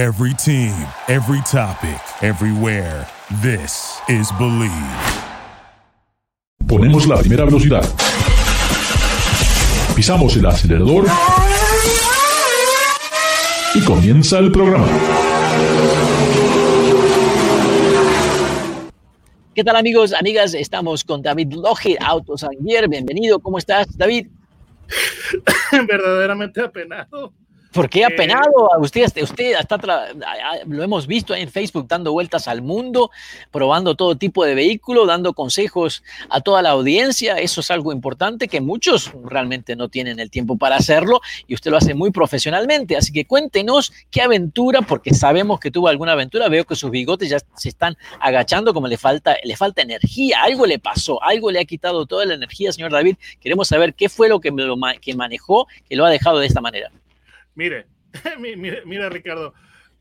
Every team, every topic, everywhere. This is Believe. Ponemos la primera velocidad. Pisamos el acelerador. Y comienza el programa. ¿Qué tal amigos, amigas? Estamos con David Loge, Autos Anguier. Bienvenido, ¿cómo estás, David? Verdaderamente apenado. ¿Por qué apenado? Usted, usted está lo hemos visto en Facebook dando vueltas al mundo, probando todo tipo de vehículo, dando consejos a toda la audiencia. Eso es algo importante que muchos realmente no tienen el tiempo para hacerlo y usted lo hace muy profesionalmente. Así que cuéntenos qué aventura, porque sabemos que tuvo alguna aventura. Veo que sus bigotes ya se están agachando como le falta, le falta energía. Algo le pasó, algo le ha quitado toda la energía, señor David. Queremos saber qué fue lo que, lo, que manejó que lo ha dejado de esta manera. Mire, mire, mira Ricardo,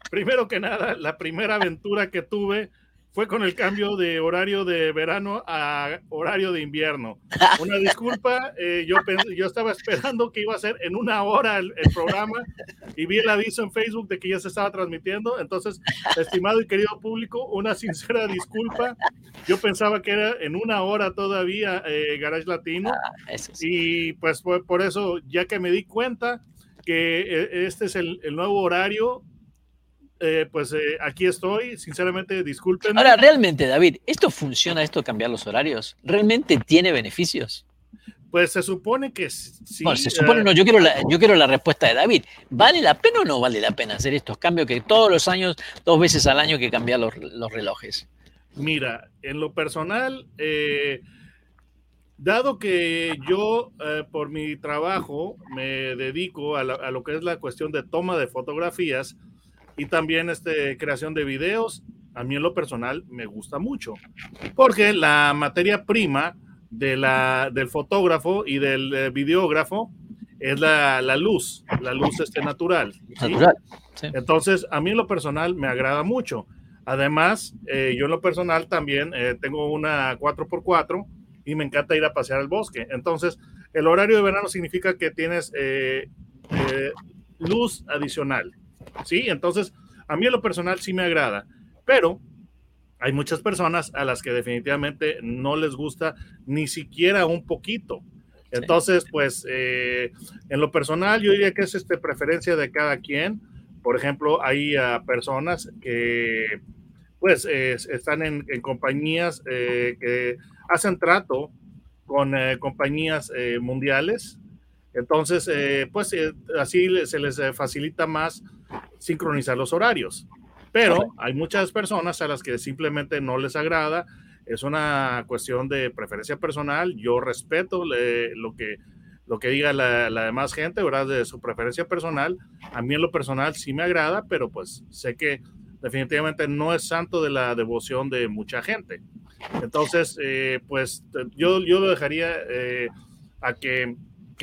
primero que nada, la primera aventura que tuve fue con el cambio de horario de verano a horario de invierno. Una disculpa, eh, yo, yo estaba esperando que iba a ser en una hora el, programa y vi el aviso en Facebook de que ya se estaba transmitiendo. Entonces, estimado y querido público, una sincera disculpa. Yo pensaba que era en una hora todavía eh, Garage Latino. Ah, y pues por eso, ya que me di cuenta, que eh, este es el, nuevo horario. Eh, pues eh, aquí estoy, sinceramente, disculpen. Ahora, realmente, David, ¿esto funciona, esto cambiar los horarios? ¿Realmente tiene beneficios? Pues se supone que sí. Se supone no, yo quiero, la, yo quiero la respuesta de David. ¿Vale la pena o no vale la pena hacer estos cambios que todos los años, dos veces al año que cambiar los, los relojes? Mira, en lo personal, eh, Dado que yo eh, por mi trabajo me dedico a, lo que es la cuestión de toma de fotografías y también este, creación de videos, a mí en lo personal me gusta mucho, porque la materia prima de la, del fotógrafo y del eh, videógrafo es la, luz, la luz este, natural. Natural. Entonces, a mí en lo personal me agrada mucho. Además, eh, yo en lo personal también tengo una 4x4 y me encanta ir a pasear al bosque. Entonces, el horario de verano significa que tienes eh, eh, luz adicional, ¿sí? Entonces, a mí en lo personal sí me agrada, pero hay muchas personas a las que definitivamente no les gusta ni siquiera un poquito. Entonces, pues, eh, en lo personal, yo diría que es este, preferencia de cada quien. Por ejemplo, hay personas que, pues, están en, en compañías que hacen trato con eh, compañías eh, mundiales. Entonces, eh, pues así se les facilita más sincronizar los horarios. Pero hay muchas personas a las que simplemente no les agrada. Es una cuestión de preferencia personal. Yo respeto lo que lo que diga la, la, demás gente, ¿verdad? De su preferencia personal. A mí en lo personal sí me agrada, pero pues sé que definitivamente no es santo de la devoción de mucha gente. Entonces, eh, pues yo, yo lo dejaría eh, a que...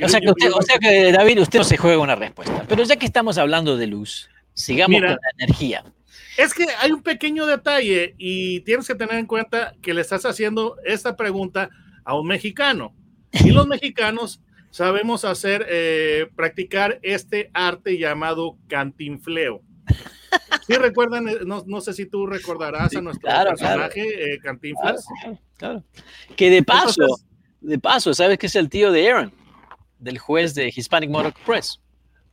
o, sea que David, usted no se juega una respuesta. Pero ya que estamos hablando de luz, sigamos con la energía. Es que hay un pequeño detalle y tienes que tener en cuenta que le estás haciendo esta pregunta a un mexicano. Y los mexicanos sabemos hacer, eh, practicar este arte llamado cantinfleo. Sí, recuerdan, eh, no, sé si tú recordarás a nuestro personaje eh, Cantinflas. Claro, Que de paso, de paso, ¿sabes que es el tío de Aaron, del juez de Hispanic Motor Press?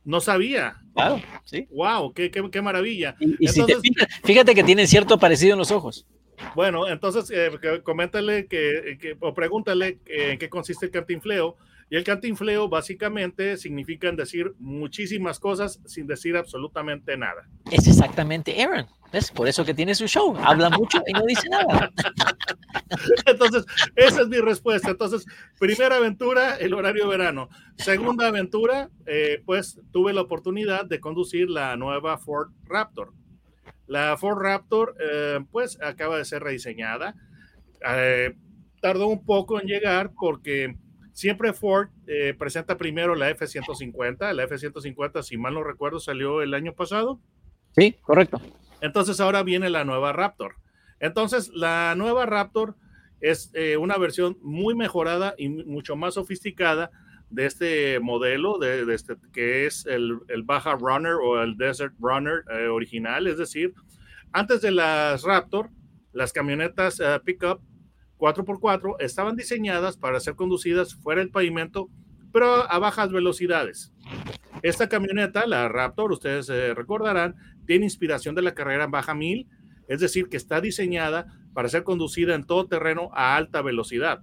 No sabía. Claro, sí. Wow, qué, qué, maravilla. fíjate que tiene cierto parecido en los ojos. Bueno, entonces eh, coméntale que, o pregúntale en qué consiste el cantinfleo y el cantinfleo básicamente significa decir muchísimas cosas sin decir absolutamente nada. Es exactamente Aaron. Es por eso que tiene su show. Habla mucho y no dice nada. Entonces, esa es mi respuesta. Entonces, primera aventura, el horario verano. Segunda aventura, eh, pues tuve la oportunidad de conducir la nueva Ford Raptor. La Ford Raptor, eh, pues acaba de ser rediseñada. Eh, tardó un poco en llegar porque Siempre Ford eh, presenta primero la F-150. La F-150, si mal no recuerdo, salió el año pasado. Sí, correcto. Entonces ahora viene la nueva Raptor. Entonces la nueva Raptor es eh, una versión muy mejorada y mucho más sofisticada de este modelo, de, este, que es el, Baja Runner o el Desert Runner eh, original. Es decir, antes de las Raptor, las camionetas uh, pickup 4x4 estaban diseñadas para ser conducidas fuera del pavimento, pero a bajas velocidades. Esta camioneta, la Raptor, ustedes eh, recordarán, tiene inspiración de la carrera baja mil, es decir, que está diseñada para ser conducida en todo terreno a alta velocidad.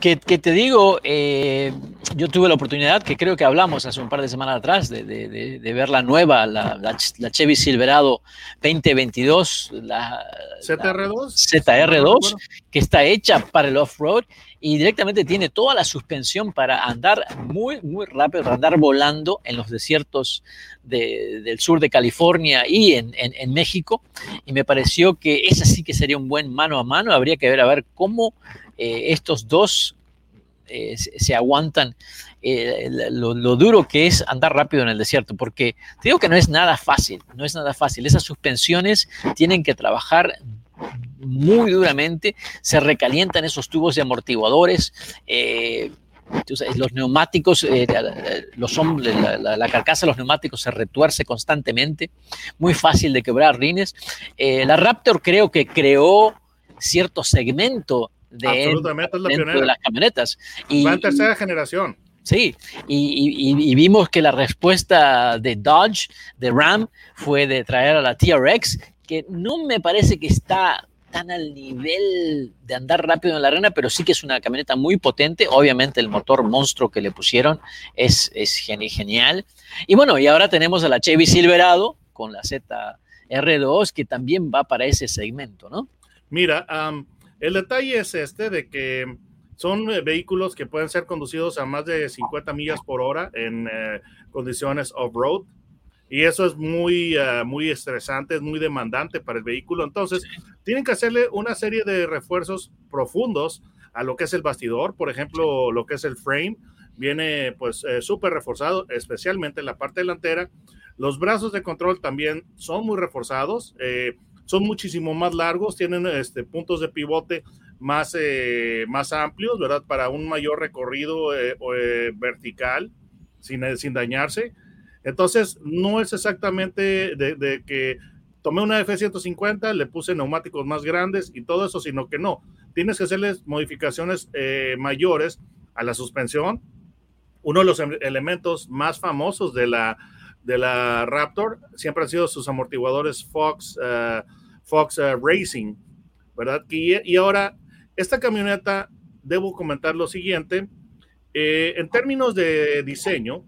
Que, te digo, eh, yo tuve la oportunidad, que creo que hablamos hace un par de semanas atrás, de, ver la nueva, la, Chevy Silverado 2022, la ZR2, ZR2 que está hecha para el off-road y directamente tiene toda la suspensión para andar muy, muy rápido, para andar volando en los desiertos del sur de California y en, en, México. Y me pareció que esa sí que sería un buen mano a mano. Habría que ver a ver cómo eh, estos dos eh, se aguantan eh, lo, duro que es andar rápido en el desierto, porque te digo que no es nada fácil, no es nada fácil. Esas suspensiones tienen que trabajar muy duramente, se recalientan esos tubos de amortiguadores. los neumáticos, los la, la, carcasa de los neumáticos se retuerce constantemente, muy fácil de quebrar rines. la Raptor creo que creó cierto segmento de, Absolutamente, es la pionera. de las camionetas. Y, Va en tercera generación. Sí, y, y, vimos que la respuesta de Dodge, de Ram, fue de traer a la TRX, que no me parece que está tan al nivel de andar rápido en la arena, pero sí que es una camioneta muy potente. Obviamente el motor monstruo que le pusieron es, es genial. Y bueno, y ahora tenemos a la Chevy Silverado con la ZR2, que también va para ese segmento, ¿no? Mira, el detalle es este de que son eh, vehículos que pueden ser conducidos a más de 50 millas por hora en eh, condiciones off-road. Y eso es muy, eh, muy estresante, es muy demandante para el vehículo. Entonces, tienen que hacerle una serie de refuerzos profundos a lo que es el bastidor, por ejemplo, lo que es el frame, viene pues súper reforzado, especialmente en la parte delantera. Los brazos de control también son muy reforzados son muchísimo más largos, tienen este, puntos de pivote más, eh, más amplios, ¿verdad? Para un mayor recorrido eh, eh, vertical sin, sin dañarse. Entonces, no es exactamente de, que tomé una F-150, le puse neumáticos más grandes y todo eso, sino que no. Tienes que hacerles modificaciones mayores a la suspensión. Uno de los em, elementos más famosos de la, de la Raptor siempre han sido sus amortiguadores Fox, uh, Fox uh, Racing, ¿verdad? Y, y, ahora, esta camioneta, debo comentar lo siguiente, eh, en términos de diseño,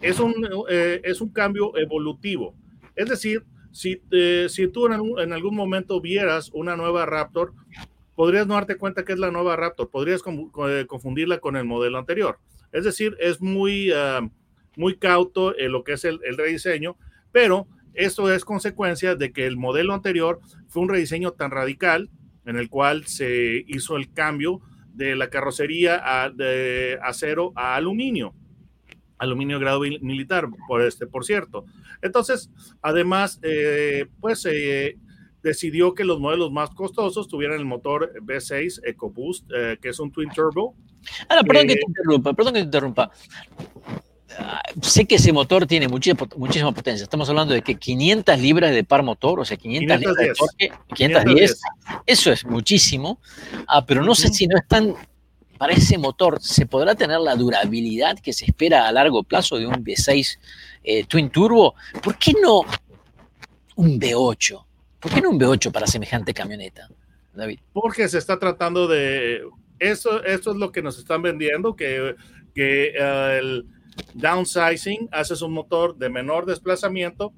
es un, eh, es un cambio evolutivo. Es decir, si, eh, si tú en, algún momento vieras una nueva Raptor, podrías no darte cuenta que es la nueva Raptor, podrías confundirla con el modelo anterior. Es decir, es muy... muy cauto en lo que es el, rediseño, pero esto es consecuencia de que el modelo anterior fue un rediseño tan radical en el cual se hizo el cambio de la carrocería de acero a aluminio, aluminio grado militar, por este, por cierto. Entonces, además, eh, pues se decidió que los modelos más costosos tuvieran el motor V6 EcoBoost, eh, que es un twin turbo. Ahora, perdón que te interrumpa, perdón que te interrumpa sé que ese motor tiene muchísima, muchísima potencia. Estamos hablando de que 500 libras de par motor, o sea, 500 libras de torque, 510, eso es muchísimo, ah, pero no sé si no es tan, para ese motor, ¿se podrá tener la durabilidad que se espera a largo plazo de un V6 eh, Twin Turbo? ¿Por qué no un V8? ¿Por qué no un V8 para semejante camioneta, David? Porque se está tratando de... Eso, eso es lo que nos están vendiendo, que, que eh, el Downsizing, haces un motor de menor desplazamiento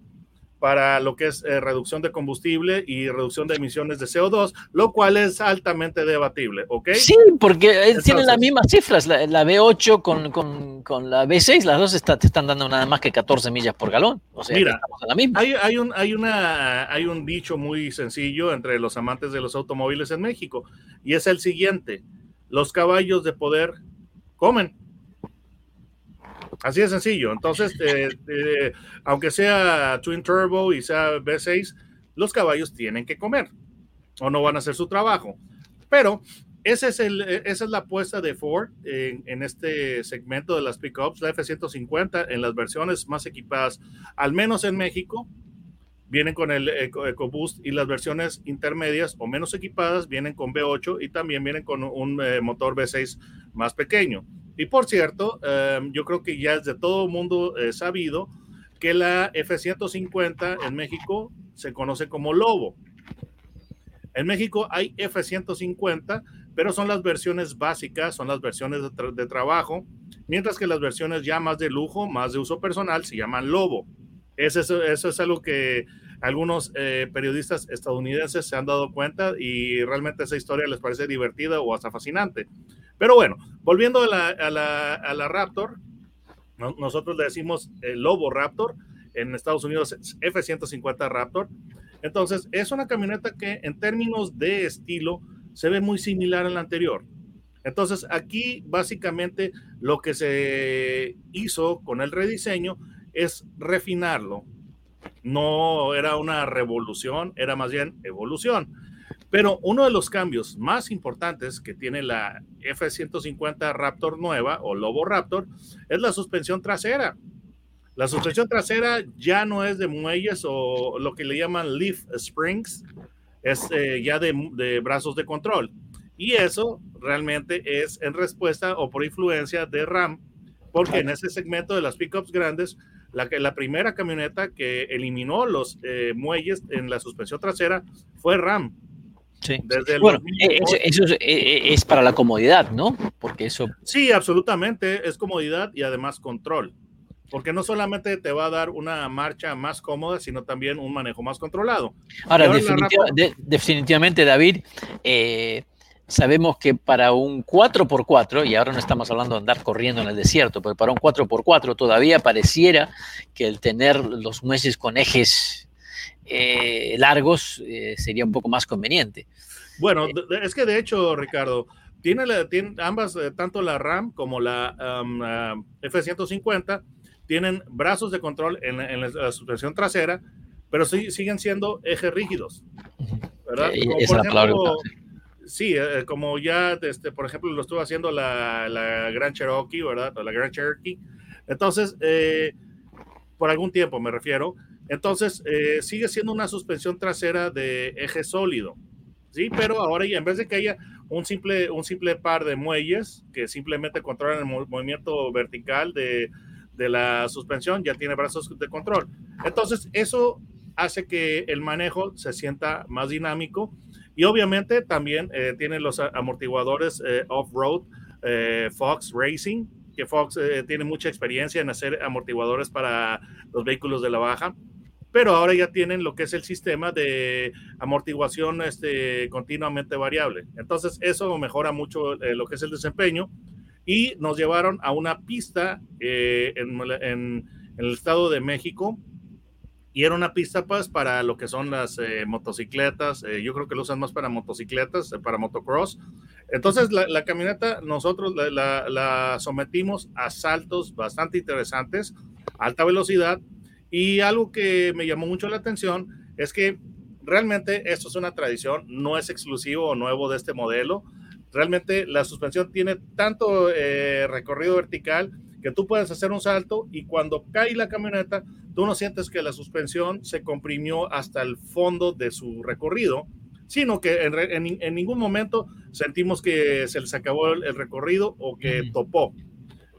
para lo que es eh, reducción de combustible y reducción de emisiones de CO2, lo cual es altamente debatible, ¿ok? Sí, porque eh, tienen las mismas cifras, la, V8 con, con, con, la V6, las dos te están dando nada más que 14 millas por galón. O sea, Mira, la misma. Hay, hay, un, hay, una, hay un dicho muy sencillo entre los amantes de los automóviles en México, y es el siguiente, los caballos de poder comen. Así de sencillo. Entonces, eh, eh, aunque sea Twin Turbo y sea V6, los caballos tienen que comer o no van a hacer su trabajo. Pero es el, esa es la apuesta de Ford en, este segmento de las pickups, la F-150 en las versiones más equipadas, al menos en México, vienen con el EcoBoost y las versiones intermedias o menos equipadas vienen con V8 y también vienen con un eh, motor V6 más pequeño. Y por cierto, eh, yo creo que ya es de todo el mundo eh, sabido que la F-150 en México se conoce como Lobo. En México hay F-150, pero son las versiones básicas, son las versiones de, de, trabajo, mientras que las versiones ya más de lujo, más de uso personal, se llaman Lobo. Eso, eso, eso es algo que algunos eh, periodistas estadounidenses se han dado cuenta y realmente esa historia les parece divertida o hasta fascinante. Pero bueno, volviendo a la, Raptor, no, nosotros le decimos el Lobo Raptor, en Estados Unidos F-150 Raptor. Entonces, es una camioneta que en términos de estilo se ve muy similar a la anterior. Entonces, aquí básicamente lo que se hizo con el rediseño es refinarlo. No era una revolución, era más bien evolución. Pero uno de los cambios más importantes que tiene la F-150 Raptor nueva o Lobo Raptor es la suspensión trasera. La suspensión trasera ya no es de muelles o lo que le llaman leaf springs, es eh, ya de, de, brazos de control. Y eso realmente es en respuesta o por influencia de RAM, porque en ese segmento de las pickups grandes la, la primera camioneta que eliminó los eh, muelles en la suspensión trasera fue RAM. Sí. Desde bueno, eso, eso es, es, para la comodidad, ¿no? Porque eso. Sí, absolutamente. Es comodidad y además control. Porque no solamente te va a dar una marcha más cómoda, sino también un manejo más controlado. Ahora, ahora definitiva, de, definitivamente, David, eh, sabemos que para un 4x4, y ahora no estamos hablando de andar corriendo en el desierto, pero para un 4x4 todavía pareciera que el tener los muelles con ejes eh, largos eh, sería un poco más conveniente. Bueno, eh, es que de hecho, Ricardo, tiene, la, tiene ambas, tanto la RAM como la um, uh, F-150, tienen brazos de control en, en la, la, suspensión trasera, pero sí, siguen siendo ejes rígidos. ¿verdad? Como, Esa por ejemplo, palabra, sí, eh, como ya, este, por ejemplo, lo estuvo haciendo la, la Gran Cherokee, ¿verdad? La Gran Cherokee. Entonces, eh, por algún tiempo me refiero. Entonces, eh, sigue siendo una suspensión trasera de eje sólido, ¿sí? Pero ahora ya, en vez de que haya un simple, un simple par de muelles que simplemente controlan el movimiento vertical de, de la suspensión, ya tiene brazos de control. Entonces, eso hace que el manejo se sienta más dinámico y obviamente también eh, tiene los amortiguadores eh, off-road eh, Fox Racing, que Fox tiene mucha experiencia en hacer amortiguadores para los vehículos de la baja, pero ahora ya tienen lo que es el sistema de amortiguación este, continuamente variable. Entonces eso mejora mucho lo que es el desempeño y nos llevaron a una pista en el estado de México y era una pista pues para lo que son las eh, motocicletas, eh, yo creo que lo usan más para motocicletas, eh, para motocross. Entonces la, la camioneta nosotros la, la, sometimos a saltos bastante interesantes, alta velocidad, y algo que me llamó mucho la atención es que realmente esto es una tradición, no es exclusivo o nuevo de este modelo, realmente la suspensión tiene tanto recorrido vertical, que tú puedes hacer un salto y cuando cae la camioneta, tú no sientes que la suspensión se comprimió hasta el fondo de su recorrido, sino que en, en, en ningún momento sentimos que se les acabó el, el recorrido o que mm. topó.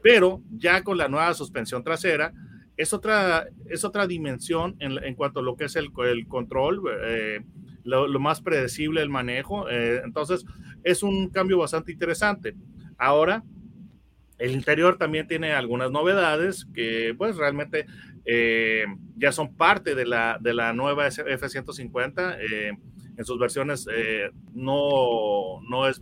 Pero ya con la nueva suspensión trasera, es otra, es otra dimensión en, en cuanto a lo que es el, el control, eh, lo, lo, más predecible el manejo. Eh, entonces, es un cambio bastante interesante. Ahora, el interior también tiene algunas novedades que pues realmente eh, ya son parte de la, de la nueva F-150 eh, en sus versiones eh, no, no es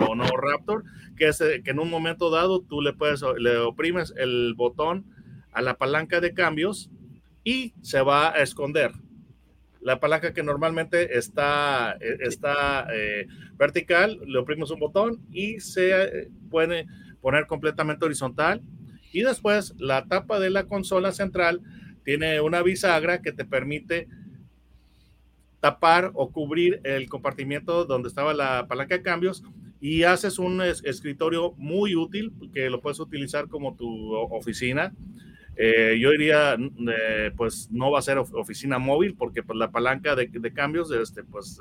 o no Raptor, que es que en un momento dado tú le puedes, le oprimes el botón a la palanca de cambios y se va a esconder. La palanca que normalmente está, está eh, vertical, le oprimes un botón y se puede poner completamente horizontal. Y después la tapa de la consola central tiene una bisagra que te permite tapar o cubrir el compartimiento donde estaba la palanca de cambios y haces un escritorio muy útil que lo puedes utilizar como tu oficina. Eh, yo diría, eh, pues no va a ser oficina móvil porque pues, la palanca de, cambios este, pues,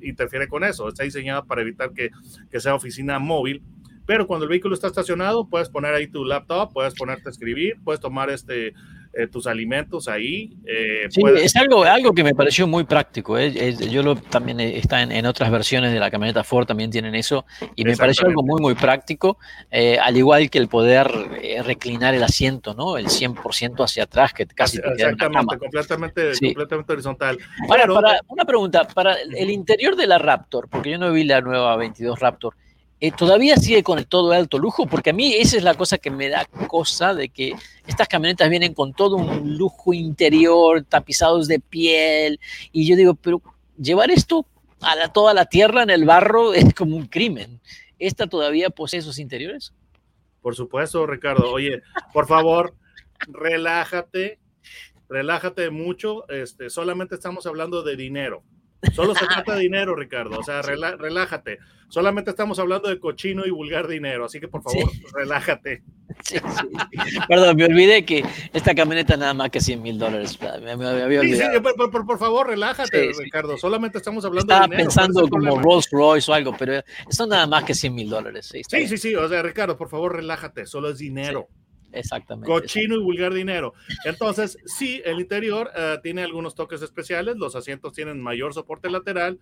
interfiere con eso. Está diseñada para evitar que, sea oficina móvil. Pero cuando el vehículo está estacionado, puedes poner ahí tu laptop, puedes ponerte a escribir, puedes tomar este, eh, tus alimentos ahí. Eh, sí, es algo, algo que me pareció muy práctico. Eh. yo lo, también está en, otras versiones de la camioneta Ford, también tienen eso, y me pareció algo muy, muy práctico, al igual que el poder reclinar el asiento, ¿no? El 100% hacia atrás, que casi Exactamente, completamente, completamente horizontal. Ahora, para, una pregunta, para el interior de la Raptor, porque yo no vi la nueva 22 Raptor, eh, todavía sigue con el todo alto lujo, porque a mí esa es la cosa que me da cosa de que estas camionetas vienen con todo un lujo interior, tapizados de piel, y yo digo, pero llevar esto a toda la tierra en el barro es como un crimen. ¿Esta todavía posee esos interiores? Por supuesto, Ricardo. Oye, por favor, relájate, relájate mucho. Este, solamente estamos hablando de dinero. Solo se trata de dinero, Ricardo. O sea, relájate. Solamente estamos hablando de cochino y vulgar dinero. Así que por favor, relájate. Perdón, me olvidé que esta camioneta nada más que 100 mil dólares. Me, por, favor, relájate, Ricardo. Solamente estamos hablando de dinero. Estaba pensando como Rolls Royce o algo, pero esto nada más que 100 mil dólares. Sí, sí, sí, O sea, Ricardo, por favor, relájate. Solo es dinero. Exactamente. Cochino y vulgar dinero. Entonces, sí, el interior eh, tiene algunos toques especiales. Los asientos tienen mayor soporte lateral,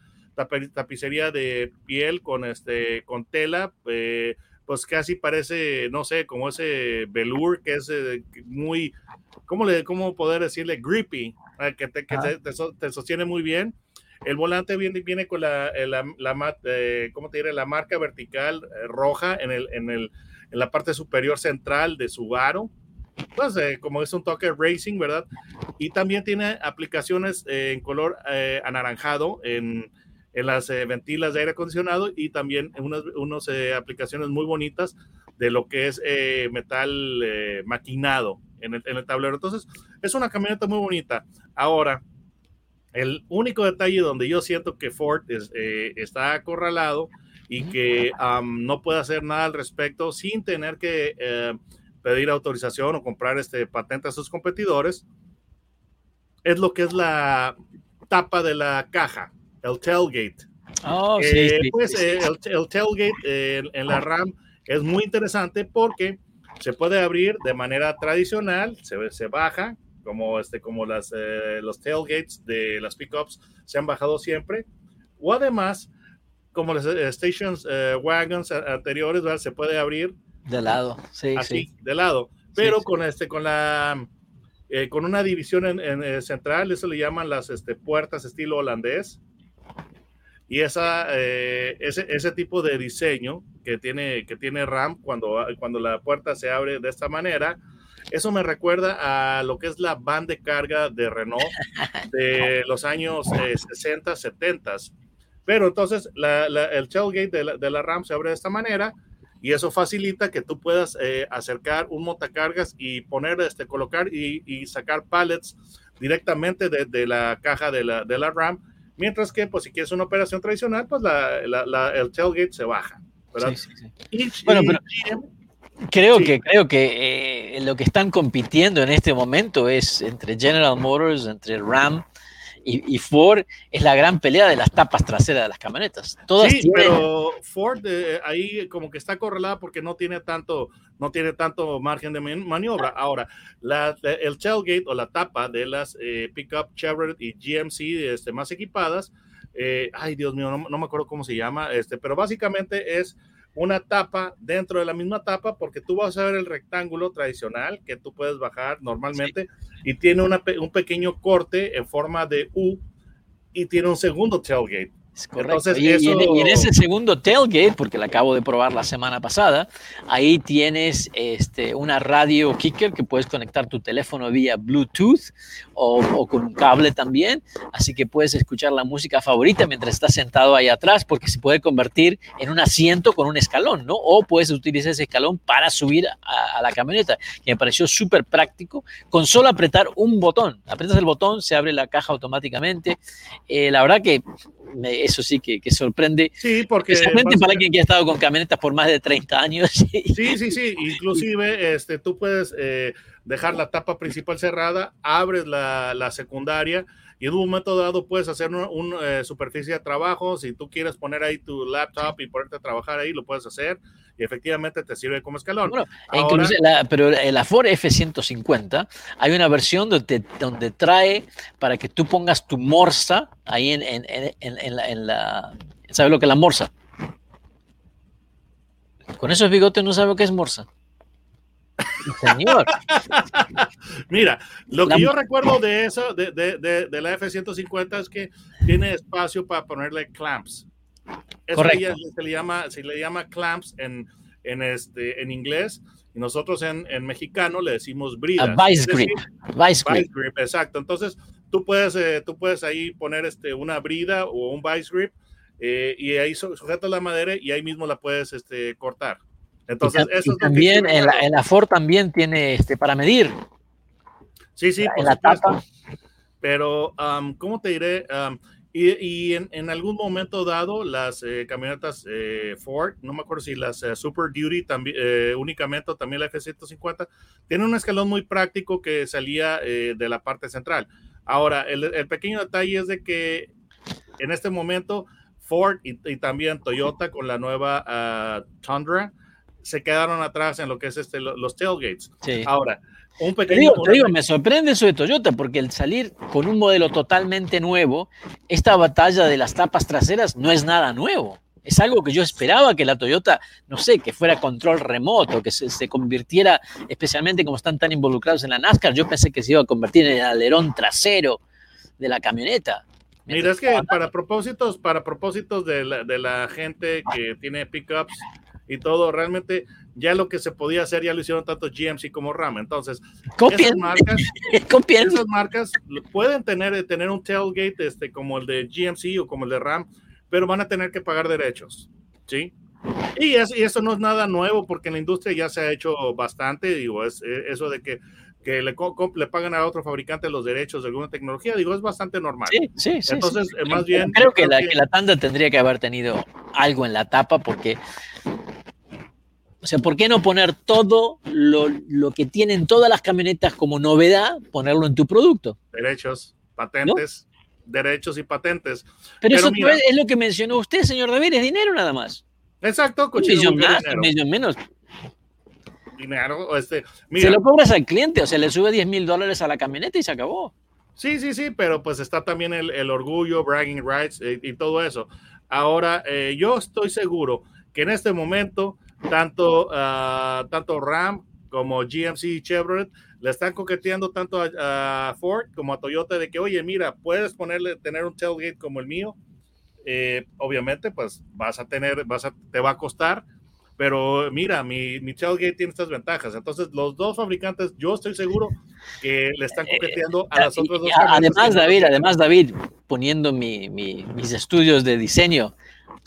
tapicería de piel con, este, con tela, eh, pues casi parece, no sé, como ese velour que es eh, muy, ¿cómo, le, ¿cómo poder decirle? Grippy, que, te, que te, sostiene muy bien. El volante viene, viene con la, la, la, ¿cómo te diré? la marca vertical roja en el, en el en la parte superior central de su aro. Pues eh, como es un toque racing, ¿verdad? Y también tiene aplicaciones eh, en color eh, anaranjado en, en las ventilas de aire acondicionado y también unas, unas aplicaciones muy bonitas de lo que es metal maquinado en el, en el tablero. Entonces, es una camioneta muy bonita. Ahora, el único detalle donde yo siento que Ford está acorralado y que no puede hacer nada al respecto sin tener que eh, pedir autorización o comprar este patente a sus competidores, es lo que es la tapa de la caja, el tailgate. Oh, sí, eh, pues eh, el, tailgate en la RAM es muy interesante porque se puede abrir de manera tradicional, se, se baja, como, este, como las, los tailgates de las pickups se han bajado siempre, o además como las eh, stations eh, wagons anteriores, ¿verdad? se puede abrir. De lado, sí, así, de lado, pero con este, con la, eh, con una división en, central, eso le llaman las este, puertas estilo holandés, y esa, ese, ese tipo de diseño que tiene, que tiene RAM cuando, cuando la puerta se abre de esta manera, eso me recuerda a lo que es la van de carga de Renault de los años 60, 70 pero entonces el tailgate de la, de la, RAM se abre de esta manera y eso facilita que tú puedas eh, acercar un montacargas y poner, este, colocar y, sacar pallets directamente de, de, la caja de la, de la RAM. Mientras que, pues, si quieres una operación tradicional, pues el tailgate se baja. Sí, sí, sí. bueno, pero creo que, creo que eh, lo que están compitiendo en este momento es entre General Motors, entre RAM y, Ford es la gran pelea de las tapas traseras de las camionetas. Todas sí, pero Ford eh, ahí como que está correlada porque no tiene tanto, no tiene tanto margen de maniobra. Ahora, la, el tailgate o la tapa de las eh, pickup Chevrolet y GMC este, más equipadas, eh, ay Dios mío, no, no, me acuerdo cómo se llama, este, pero básicamente es una tapa dentro de la misma tapa porque tú vas a ver el rectángulo tradicional que tú puedes bajar normalmente y tiene un pequeño corte en forma de U y tiene un segundo tailgate. Correcto. y, en, ese segundo tailgate, porque la acabo de probar la semana pasada, ahí tienes este, una radio kicker que puedes conectar tu teléfono vía Bluetooth o, con un cable también. Así que puedes escuchar la música favorita mientras estás sentado ahí atrás, porque se puede convertir en un asiento con un escalón, ¿no? O puedes utilizar ese escalón para subir a, la camioneta, que me pareció súper práctico, con solo apretar un botón. Apretas el botón, se abre la caja automáticamente. Eh, la verdad que eso sí que, que sorprende. Sí, porque Especialmente para alguien que ha estado con camionetas por más de 30 años. Sí, sí, sí. Inclusive este, tú puedes eh, dejar la tapa principal cerrada, abres la, la secundaria y en un momento dado puedes hacer una un, eh, superficie de trabajo. Si tú quieres poner ahí tu laptop y ponerte a trabajar ahí, lo puedes hacer y efectivamente te sirve como escalón. Bueno, Ahora, la, pero en la Ford F-150 hay una versión donde, donde trae para que tú pongas tu morsa ahí en, en, en, en la, la, ¿Sabes lo que es la morsa? Con esos bigotes no sabe lo que es morsa. Señor. Mira, lo la, que yo recuerdo de eso, de, de, de, de la F-150 es que tiene espacio para ponerle clamps. Eso Correcto. Se le llama, se le llama clamps en, en, este, en inglés y nosotros en, en mexicano le decimos bridas. A vice grip. Vice, grip. vice grip. Exacto. Entonces, tú puedes, eh, tú puedes ahí poner este, una brida o un vice grip eh, y ahí sujetas la madera y ahí mismo la puedes este, cortar. Entonces, y, eso y también en la, en la, Ford también tiene este para medir. Sí, sí, por la tapa. Pero, um, ¿cómo te diré? Um, y, y en, en, algún momento dado, las eh, camionetas eh, Ford, no me acuerdo si las eh, Super Duty también, únicamente, también la F-150, tienen un escalón muy práctico que salía de la parte central. Ahora, el, el, pequeño detalle es de que en este momento Ford y, y también Toyota con la nueva uh, Tundra se quedaron atrás en lo que es este, los tailgates. Sí. Ahora, un te pequeño. digo, te digo, me sorprende eso de Toyota, porque el salir con un modelo totalmente nuevo, esta batalla de las tapas traseras no es nada nuevo. Es algo que yo esperaba que la Toyota, no sé, que fuera control remoto, que se, se, convirtiera, especialmente como están tan involucrados en la NASCAR, yo pensé que se iba a convertir en el alerón trasero de la camioneta. Mira, es que para propósitos, para propósitos de la, de la gente que tiene pickups y todo, realmente ya lo que se podía hacer ya lo hicieron tanto GMC como Ram. Entonces, esas marcas, esas marcas pueden tener, tener un tailgate este, como el de GMC o como el de Ram, pero van a tener que pagar derechos, ¿sí? Y, es, y eso no es nada nuevo porque en la industria ya se ha hecho bastante, digo, es, es eso de que que le, le, pagan a otro fabricante los derechos de alguna tecnología, digo, es bastante normal. Sí, sí, sí. Entonces, sí. Eh, más bien... Creo que, la, que la tanda tendría que haber tenido algo en la tapa porque o sea, ¿por qué no poner todo lo, lo, que tienen todas las camionetas como novedad, ponerlo en tu producto? Derechos, patentes, ¿no? derechos y patentes. Pero, Pero eso mira, es lo que mencionó usted, señor David, es dinero nada más. Exacto, un millón más, un millón menos. Dinero, este, mira, se lo cobras al cliente, o sea, le sube 10 mil dólares a la camioneta y se acabó. Sí, sí, sí, pero pues está también el, el orgullo, bragging rights eh, y todo eso. Ahora, eh, yo estoy seguro que en este momento tanto, uh, tanto Ram como GMC y Chevrolet le están coqueteando tanto a, a, Ford como a Toyota de que, oye, mira, puedes ponerle, tener un tailgate como el mío. Eh, obviamente, pues vas a tener, vas a, te va a costar, pero mira, mi, mi tailgate tiene estas ventajas. Entonces, los dos fabricantes, yo estoy seguro que le están coqueteando a las otras dos. Además, David, además, David, poniendo mi, mi, mis estudios de diseño,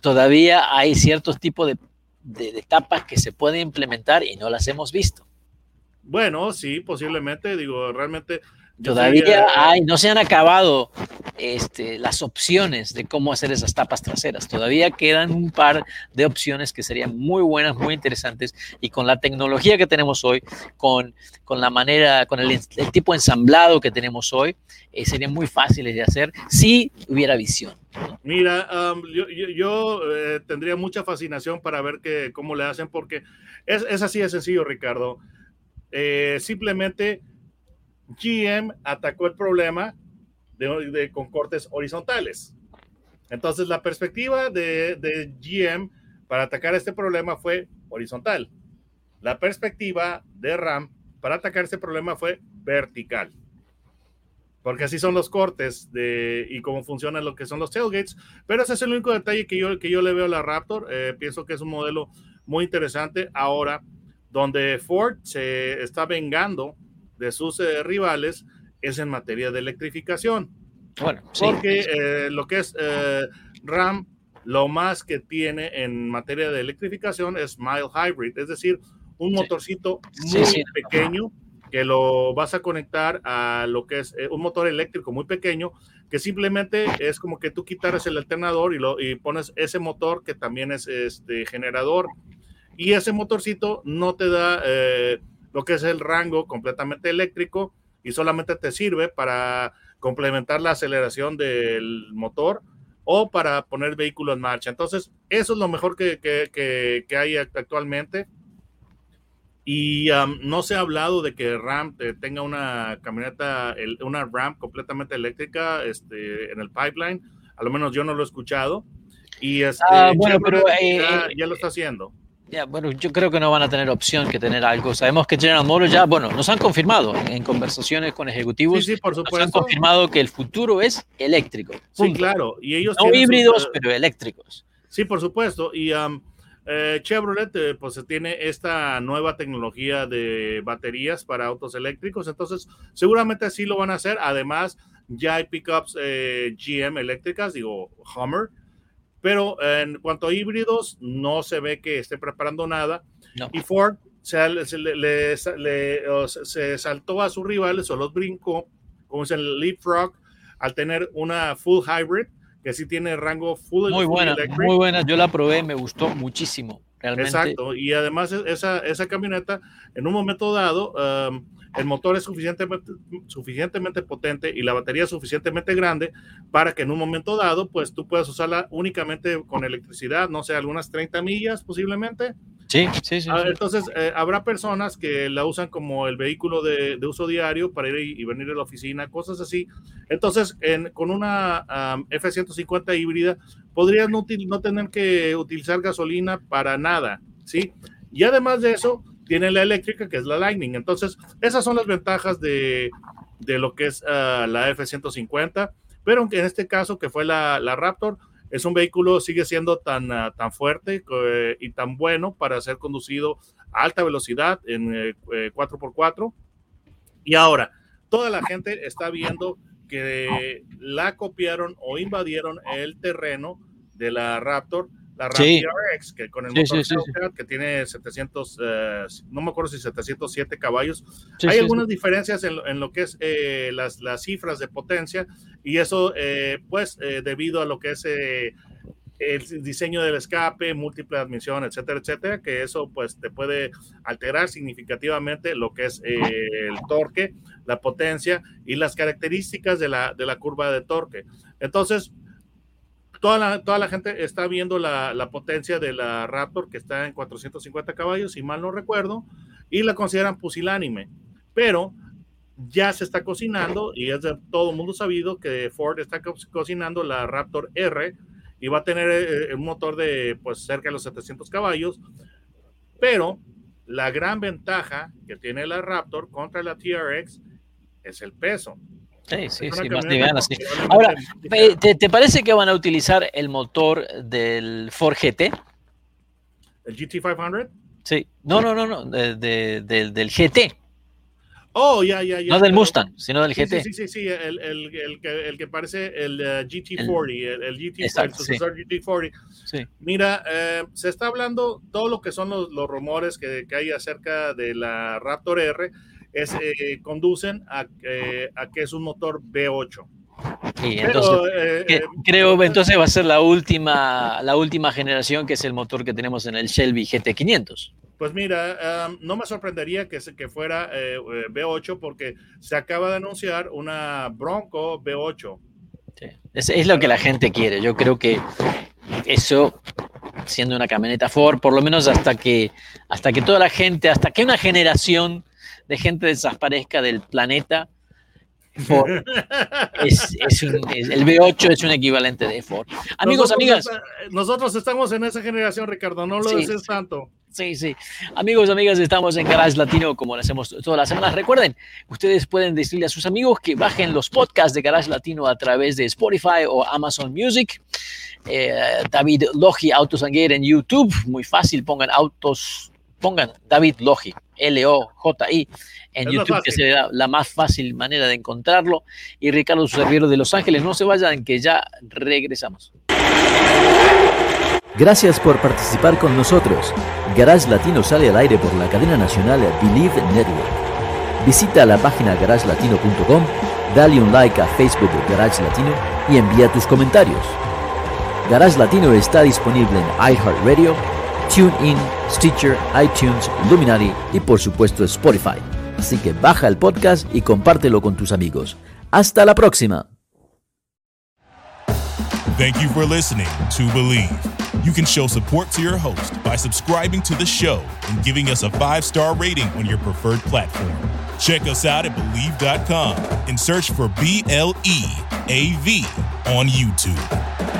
todavía hay ciertos tipos de de, etapas que se pueden implementar y no las hemos visto. Bueno, sí, posiblemente, digo, realmente. Todavía hay, no se han acabado este, las opciones de cómo hacer esas tapas traseras. Todavía quedan un par de opciones que serían muy buenas, muy interesantes. Y con la tecnología que tenemos hoy, con, con la manera, con el, el tipo de ensamblado que tenemos hoy, eh, serían muy fáciles de hacer si hubiera visión. Mira, um, yo, yo, yo eh, tendría mucha fascinación para ver que, cómo le hacen, porque es, es así de sencillo, Ricardo. Eh, simplemente GM atacó el problema de, de, con cortes horizontales. Entonces, la perspectiva de, GM para atacar este problema fue horizontal. La perspectiva de RAM para atacar este problema fue vertical. Porque así son los cortes y cómo funcionan lo que son los tailgates. Pero ese es el único detalle que yo, que yo le veo a la Raptor. Eh, pienso que es un modelo muy interesante. Ahora, donde Ford se está vengando de sus eh, rivales es en materia de electrificación. Bueno, sí, porque. Eh, lo que es eh, RAM, lo más que tiene en materia de electrificación es mild hybrid, es decir, un motorcito sí. muy sí, pequeño que lo vas a conectar a lo que es un motor eléctrico muy pequeño, que simplemente es como que tú quitaras el alternador y, lo, y pones ese motor que también es este generador. Y ese motorcito no te da eh, lo que es el rango completamente eléctrico y solamente te sirve para complementar la aceleración del motor o para poner vehículo en marcha. Entonces, eso es lo mejor que, que, que, hay actualmente. Y no se ha hablado de que RAM tenga una camioneta, una RAM completamente eléctrica este, en el pipeline. A lo menos yo no lo he escuchado. Y este, ah, bueno, pero eh, ya, ya, lo está haciendo. Ya, bueno, yo creo que no van a tener opción que tener algo. Sabemos que General Motors ya, bueno, nos han confirmado en, conversaciones con ejecutivos. Sí, sí, por supuesto. Nos han confirmado que el futuro es eléctrico. Sí, claro. Y ellos no híbridos, pero eléctricos. Sí, por supuesto. Y eh, Chevrolet, eh, pues tiene esta nueva tecnología de baterías para autos eléctricos. Entonces, seguramente así lo van a hacer. Además, ya hay pickups eh, GM eléctricas, digo, Hummer pero en cuanto a híbridos, no se ve que esté preparando nada. Y Ford se, le, se, saltó a sus rivales o los brincó, como es el Leapfrog, al tener una full hybrid, que sí tiene rango full Muy buena, muy buena. Yo la probé, me gustó muchísimo. Realmente. Exacto. Y además esa, esa camioneta, en un momento dado, um, el motor es suficientemente, suficientemente potente y la batería es suficientemente grande para que en un momento dado, pues tú puedas usarla únicamente con electricidad, no sé, algunas 30 millas posiblemente. Sí, sí, sí. Ah, entonces, eh, habrá personas que la usan como el vehículo de, de uso diario para ir y, venir a la oficina, cosas así. Entonces, en, con una F-150 híbrida, podrías no, no tener que utilizar gasolina para nada, ¿sí? Y además de eso, tiene la eléctrica, que es la Lightning. Entonces, esas son las ventajas de, de lo que es uh, la F-150, pero aunque en este caso, que fue la, la Raptor, es un vehículo, sigue siendo tan, uh, tan fuerte uh, y tan bueno para ser conducido a alta velocidad en 4x4. Y ahora, toda la gente está viendo que la copiaron o invadieron el terreno de la Raptor la Ram sí. Que con el motor sí, sí, que tiene 700, eh, no me acuerdo si 707 caballos. Hay algunas diferencias en, en, lo que es eh, las, las, cifras de potencia y eso, eh, pues, eh, debido a lo que es el diseño del escape, múltiple admisión, etcétera, etcétera, que eso, pues, te puede alterar significativamente lo que es el torque, la potencia y las características de la, de la curva de torque. Entonces, Toda la, toda la gente está viendo la, la, potencia de la Raptor, que está en 450 caballos, si mal no recuerdo, y la consideran pusilánime. Pero ya se está cocinando, y es de todo el mundo sabido que Ford está co cocinando la Raptor R, y va a tener eh, un motor de pues cerca de los 700 caballos, pero la gran ventaja que tiene la Raptor contra la TRX es el peso. Sí, sí, sí, más liviana, sí. Ahora, ¿te, ¿te, parece que van a utilizar el motor del Ford GT? ¿El GT500? Sí, no, no, no, no, de, de, de, del GT. Oh, ya, ya, ya. No del Mustang, sino del GT. Sí, sí, sí, el, el, el, que, el que parece el uh, GT40, el, GT, exacto, el sucesor sí. GT40. Sí. Mira, eh, se está hablando todo lo que son los, los rumores que, que, hay acerca de la Raptor R es, eh, conducen a, eh, a, que es un motor V8. Sí, entonces, Pero, eh, que, creo entonces va a ser la última, la última generación que es el motor que tenemos en el Shelby GT500. Pues mira, um, no me sorprendería que, que fuera eh, V8 porque se acaba de anunciar una Bronco V8. Sí. Es, es, lo que la gente quiere. Yo creo que eso, siendo una camioneta Ford, por lo menos hasta que, hasta que toda la gente, hasta que una generación de gente desaparezca del planeta, Ford es, es un, es, el V8 es un equivalente de Ford. Amigos, nosotros amigas. Nosotros estamos en esa generación, Ricardo, no lo sí, dices tanto. Sí, sí. Amigos, amigas, estamos en Garage Latino como lo hacemos todas las semanas. Recuerden, ustedes pueden decirle a sus amigos que bajen los podcasts de Garage Latino a través de Spotify o Amazon Music. Eh, David Logi, Autos and Gear en YouTube. Muy fácil, pongan autos, pongan David Logi L-O-J-I en es YouTube, que será la más fácil manera de encontrarlo. Y Ricardo, su servidor de Los Ángeles, no se vayan, que ya regresamos. Gracias por participar con nosotros. Garage Latino sale al aire por la cadena nacional Believe Network. visita la página garagelatino.com, dale un like a Facebook de Garage Latino y envía tus comentarios. Garage Latino está disponible en iHeartRadio, TuneIn, Stitcher, iTunes, Luminary y por supuesto Spotify. Así que baja el podcast y compártelo con tus amigos. Hasta la próxima. Thank you for listening to Believe. You can show support to your host by subscribing to the show and giving us a five star rating on your preferred platform. Check us out at Believe.com and search for B L E A V on YouTube.